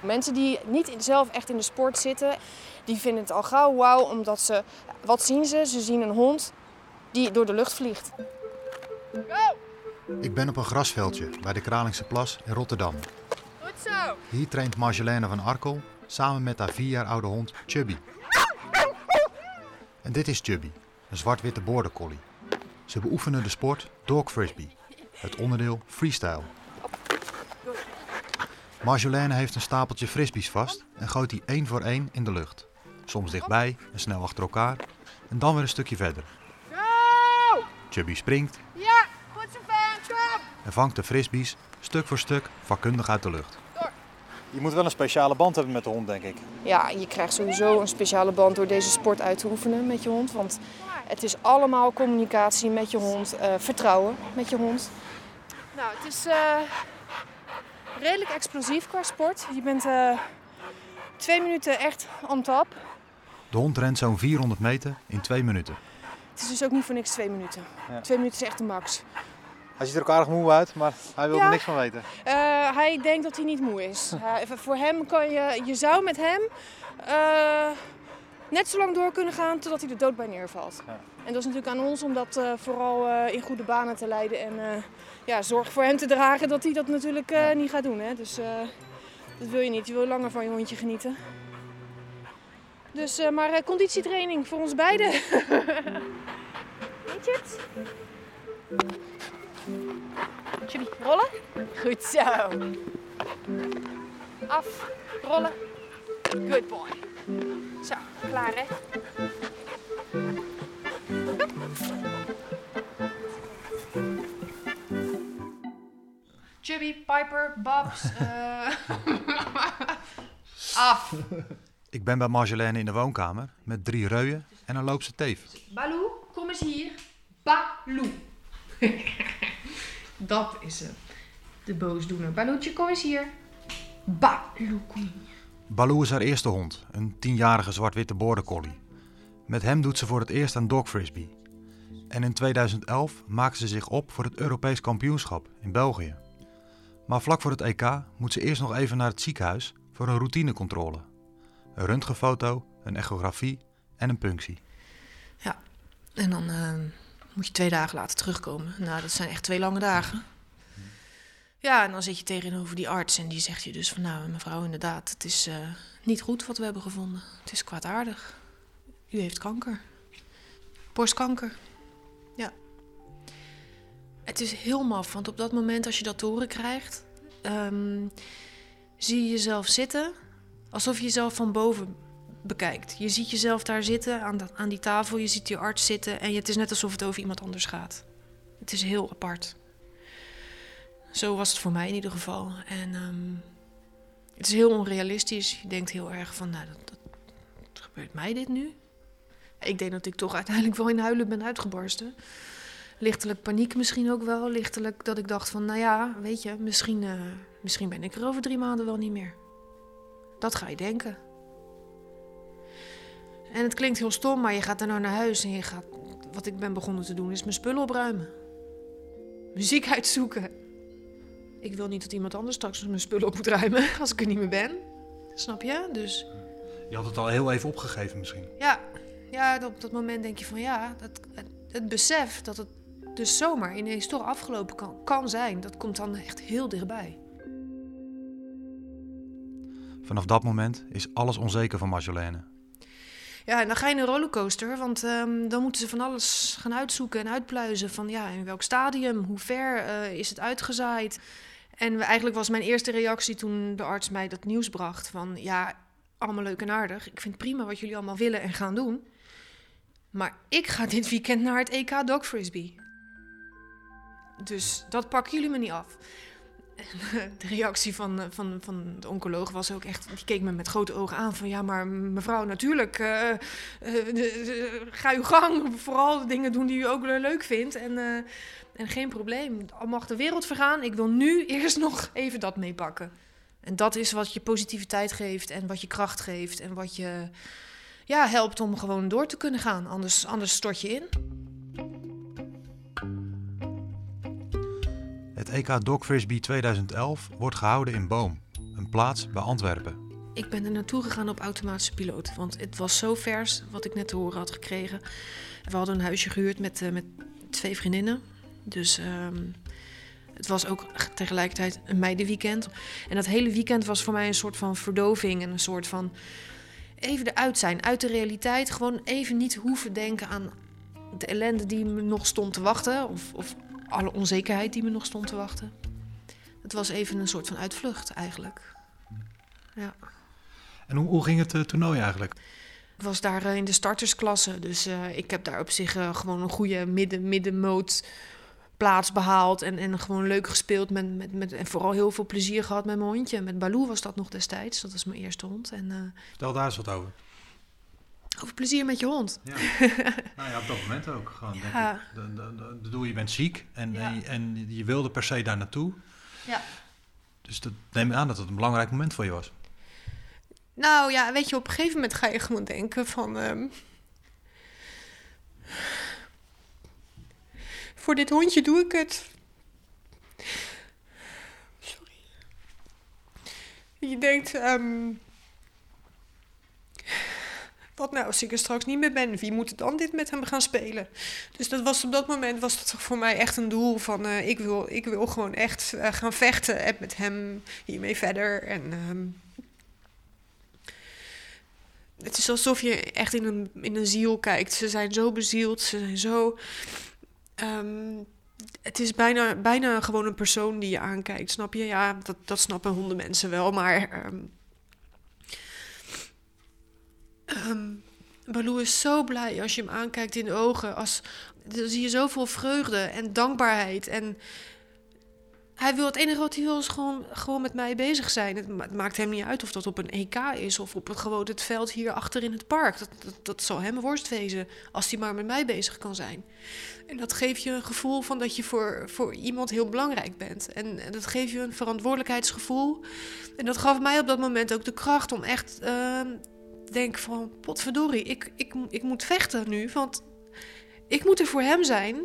Mensen die niet zelf echt in de sport zitten, die vinden het al gauw wauw, omdat ze... Wat zien ze? Ze zien een hond die door de lucht vliegt. Ik ben op een grasveldje bij de Kralingse Plas in Rotterdam. Goed zo. Hier traint Marjolaine van Arkel samen met haar vier jaar oude hond Chubby. En dit is Chubby, een zwart-witte border collie. Ze beoefenen de sport dog frisbee, het onderdeel freestyle. Marjolaine heeft een stapeltje frisbees vast en gooit die één voor één in de lucht. Soms dichtbij en snel achter elkaar en dan weer een stukje verder. Chubby springt Ja, goed zo en vangt de frisbees stuk voor stuk vakkundig uit de lucht. Je moet wel een speciale band hebben met de hond, denk ik. Ja, je krijgt sowieso een speciale band door deze sport uit te oefenen met je hond. Want het is allemaal communicatie met je hond, eh, vertrouwen met je hond. Nou, het is eh, redelijk explosief qua sport. Je bent eh, twee minuten echt on top. De hond rent zo'n 400 meter in twee minuten. Het is dus ook niet voor niks twee minuten. Ja. Twee minuten is echt de max. Hij ziet er ook aardig moe uit, maar hij wil Ja. er niks van weten. Eh, hij denkt dat hij niet moe is. Hij- voor hem kan je, je zou met hem eh, net zo lang door kunnen gaan totdat hij er dood bij neervalt. Ja. En dat is natuurlijk aan ons om dat eh, vooral eh, in goede banen te leiden en eh, ja, zorg voor hem te dragen dat hij dat natuurlijk niet gaat doen. Hè? Dus dat wil je niet. Je wil langer van je hondje genieten. Dus, maar conditietraining voor ons beiden. Weet je het? Chubby, rollen? Goed zo. Af, rollen. Good boy. Zo, klaar hè? Chubby, Piper, Babs. eh, Af. Ik ben bij Marjolaine in de woonkamer met drie reuien en een loopse teef. Baloo, kom eens hier. Baloo. Dat is hem. De boosdoener. Baloetje, kom eens hier. Baloo, kom hier. Baloo is haar eerste hond, een tienjarige zwart-witte border collie. Met hem doet ze voor het eerst aan dog frisbee. En in 2011 maakte ze zich op voor het Europees kampioenschap in België. Maar vlak voor het EK moet ze eerst nog even naar het ziekenhuis voor een routinecontrole. Een röntgenfoto, een echografie en een punctie. En dan eh, moet je twee dagen later terugkomen. Nou, dat zijn echt twee lange dagen. Ja, en dan zit je tegenover die arts en die zegt je dus van... nou, mevrouw, inderdaad, het is eh, niet goed wat we hebben gevonden. Het is kwaadaardig. U heeft kanker. Borstkanker. Ja. Het is heel maf, want op dat moment als je dat te horen krijgt... ehm, zie je jezelf zitten alsof je jezelf van boven bekijkt. Je ziet jezelf daar zitten aan, aan die tafel, je ziet die arts zitten en het is net alsof het over iemand anders gaat. Het is heel apart. Zo was het voor mij in ieder geval. En ehm, het is heel onrealistisch. Je denkt heel erg van, nou, dat, dat, gebeurt mij dit nu? Ik denk dat ik toch uiteindelijk wel in huilen ben uitgebarsten. Lichtelijk paniek misschien ook wel. Lichtelijk dat ik dacht van, nou ja, weet je, misschien, eh, misschien ben ik er over drie maanden wel niet meer. Dat ga je denken. En het klinkt heel stom, maar je gaat daarna naar huis en je gaat... Wat ik ben begonnen te doen, is mijn spullen opruimen. Muziek uitzoeken. Ik wil niet dat iemand anders straks mijn spullen op moet ruimen als ik er niet meer ben. Snap je? Dus Je had het al heel even opgegeven misschien. ja, ja op dat moment denk je van ja, dat, het, het besef dat het dus zomaar ineens toch afgelopen kan, kan zijn, dat komt dan echt heel dichtbij. Vanaf dat moment is alles onzeker van Marjolaine. Ja, en dan ga je in een rollercoaster, want ehm, dan moeten ze van alles gaan uitzoeken en uitpluizen. Van ja, in welk stadium, hoe ver eh, is het uitgezaaid? En eigenlijk was mijn eerste reactie toen de arts mij dat nieuws bracht: van ja, allemaal leuk en aardig. Ik vind prima wat jullie allemaal willen en gaan doen. Maar ik ga dit weekend naar het EK Dog Frisbee. Dus dat pakken jullie me niet af. De reactie van, eh, van, van de oncoloog was ook echt... Die keek me met grote ogen aan van... Ja, maar mevrouw, natuurlijk, eh, eh, ga uw gang. Vooral de dingen doen die u ook leuk vindt. En, en geen probleem. Al mag de wereld vergaan. Ik wil nu eerst nog even dat meepakken. En dat is wat je positiviteit geeft en wat je kracht geeft. En wat je ja, helpt om gewoon door te kunnen gaan. Anders, anders stort je in. EK Dog Frisbee 2011 wordt gehouden in Boom, een plaats bij Antwerpen. Ik ben er naartoe gegaan op automatische piloot. Want het was zo vers wat ik net te horen had gekregen. We hadden een huisje gehuurd met, uh, met twee vriendinnen. Dus ehm, het was ook tegelijkertijd een meidenweekend. En dat hele weekend was voor mij een soort van verdoving en een soort van even eruit zijn, uit de realiteit. Gewoon even niet hoeven denken aan de ellende die me nog stond te wachten. Of, of alle onzekerheid die me nog stond te wachten. Het was even een soort van uitvlucht eigenlijk. Ja. En hoe, hoe ging het uh, toernooi eigenlijk? Ik was daar uh, in de startersklasse, dus uh, ik heb daar op zich gewoon een goede midden, middenmoot plaats behaald. En, en gewoon leuk gespeeld met, met, met, en vooral heel veel plezier gehad met mijn hondje. Met Baloo was dat nog destijds, dat was mijn eerste hond. En, daar eens wat over. Over plezier met je hond. Ja. nou ja, op dat moment ook. Gewoon, ja. denk ik. De, de, de, bedoel, je bent ziek en, ja. en, je, en je wilde per se daar naartoe. Ja. Dus dat neem ik aan dat het een belangrijk moment voor je was. Nou ja, weet je, op een gegeven moment ga je gewoon denken van... Um, voor dit hondje doe ik het. Sorry. Je denkt... Um, wat nou als ik er straks niet meer ben? Wie moet dan dit met hem gaan spelen? Dus dat was op dat moment was dat voor mij echt een doel van uh, ik, wil, ik wil gewoon echt uh, gaan vechten en met hem hiermee verder. En um, het is alsof je echt in een, in een ziel kijkt. Ze zijn zo bezield, ze zijn zo. Um, het is bijna, bijna gewoon een persoon die je aankijkt, snap je? Ja, dat, dat snappen hondenmensen wel, maar. Um, um, is zo blij als je hem aankijkt in de ogen. Als, dan zie je zoveel vreugde en dankbaarheid. En hij wil het enige wat hij wil is gewoon, gewoon met mij bezig zijn. Het, maakt hem niet uit of dat op een EK is of op het, gewoon het veld hier achter in het park. Dat, dat, zal hem worst wezen als hij maar met mij bezig kan zijn. En dat geeft je een gevoel van dat je voor, voor iemand heel belangrijk bent. En, en dat geeft je een verantwoordelijkheidsgevoel. En dat gaf mij op dat moment ook de kracht om echt uh, te denken van... potverdorie, ik, ik, ik moet vechten nu, want ik moet er voor hem zijn...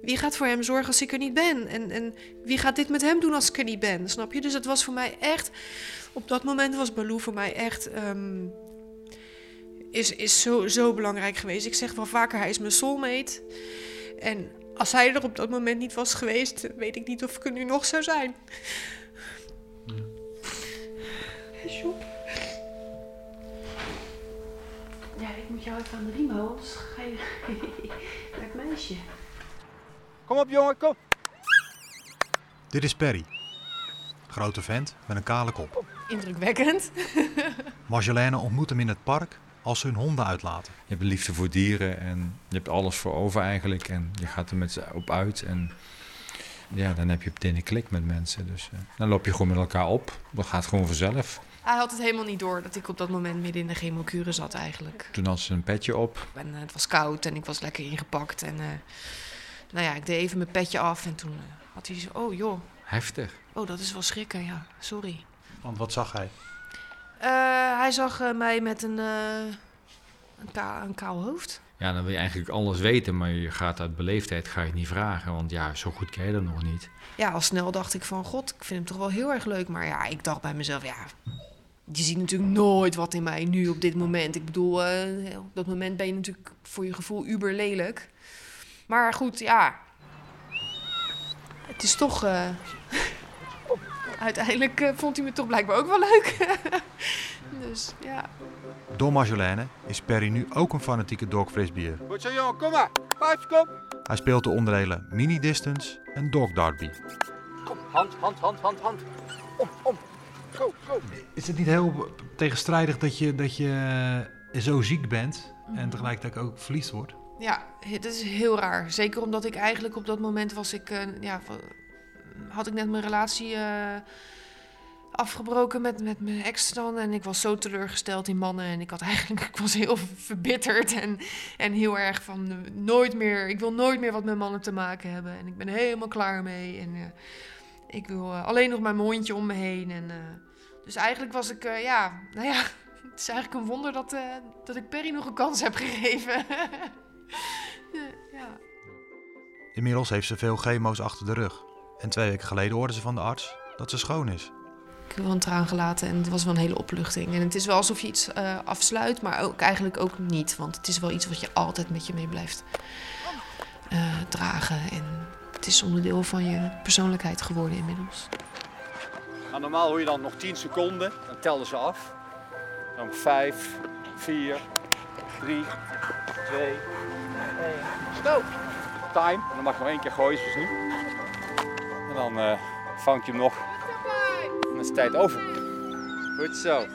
Wie gaat voor hem zorgen als ik er niet ben? En, en wie gaat dit met hem doen als ik er niet ben? Snap je? Dus het was voor mij echt. Op dat moment was Baloo voor mij echt. Um, is, is zo, zo belangrijk geweest. Ik zeg wel vaker, hij is mijn soulmate. En als hij er op dat moment niet was geweest, weet ik niet of ik er nu nog zou zijn. Ja. Jou even aan de riem houden, anders ga je naar het meisje. Kom op jongen, kom. Dit is Perry. Grote vent met een kale kop. Indrukwekkend. Marjolaine ontmoet hem in het park als ze hun honden uitlaten. Je hebt een liefde voor dieren en je hebt alles voor over eigenlijk. En je gaat er met ze op uit en ja, dan heb je meteen een klik met mensen. Dus uh, dan loop je gewoon met elkaar op. Dat gaat gewoon vanzelf. Hij had het helemaal niet door dat ik op dat moment midden in de chemokuren zat eigenlijk. Toen had ze een petje op. En uh, het was koud en ik was lekker ingepakt en... Uh, nou ja, ik deed even mijn petje af en toen uh, had hij zo, oh joh. Heftig. Oh, dat is wel schrikken, ja. Sorry. Want wat zag hij? Uh, hij zag uh, mij met een, een, ka een kaal hoofd. Ja, dan wil je eigenlijk alles weten, maar je gaat uit beleefdheid ga je het niet vragen, want ja, zo goed ken je dat nog niet. Ja, al snel dacht ik van, god, ik vind hem toch wel heel erg leuk. Maar ja, ik dacht bij mezelf, ja, je ziet natuurlijk nooit wat in mij nu op dit moment. Ik bedoel, op dat moment ben je natuurlijk voor je gevoel uber lelijk. Maar goed, ja. Het is toch. Uh... Uiteindelijk uh, vond hij me toch blijkbaar ook wel leuk. dus ja. Door Marjolaine is Perry nu ook een fanatieke dog frisbeer. Goed zo kom maar. Vijf, kom. Hij speelt de onderdelen mini distance en dog derby. Kom, hand, hand, hand, hand, hand. Om, om. Go, go. Is het niet heel tegenstrijdig dat je, dat je zo ziek bent en tegelijkertijd ook verliefd wordt? Ja, dat is heel raar. Zeker omdat ik eigenlijk op dat moment was ik, uh, ja, had ik net mijn relatie uh, afgebroken met, met mijn ex dan. En ik was zo teleurgesteld in mannen. En ik had eigenlijk, ik was heel verbitterd en, en heel erg van uh, nooit meer, ik wil nooit meer wat met mannen te maken hebben. En ik ben helemaal klaar mee. En ik wil alleen nog mijn hondje om me heen. En, dus eigenlijk was ik, ja, nou ja, het is eigenlijk een wonder dat, dat ik Perry nog een kans heb gegeven. ja. Inmiddels heeft ze veel chemo's achter de rug. En twee weken geleden hoorde ze van de arts dat ze schoon is. wel een traan gelaten en het was wel een hele opluchting. En het is wel alsof je iets uh, afsluit, maar ook eigenlijk ook niet. Want het is wel iets wat je altijd met je mee blijft uh, dragen. En het is onderdeel van je persoonlijkheid geworden inmiddels. Nou, normaal hoor je dan nog 10 seconden, dan tellen ze af. Dan 5, 4, 3, 2, 1. Stop! Time. En dan mag je nog één keer gooien, zoals nu. En dan uh, vangt je hem nog. En dan is de tijd over. Goed zo.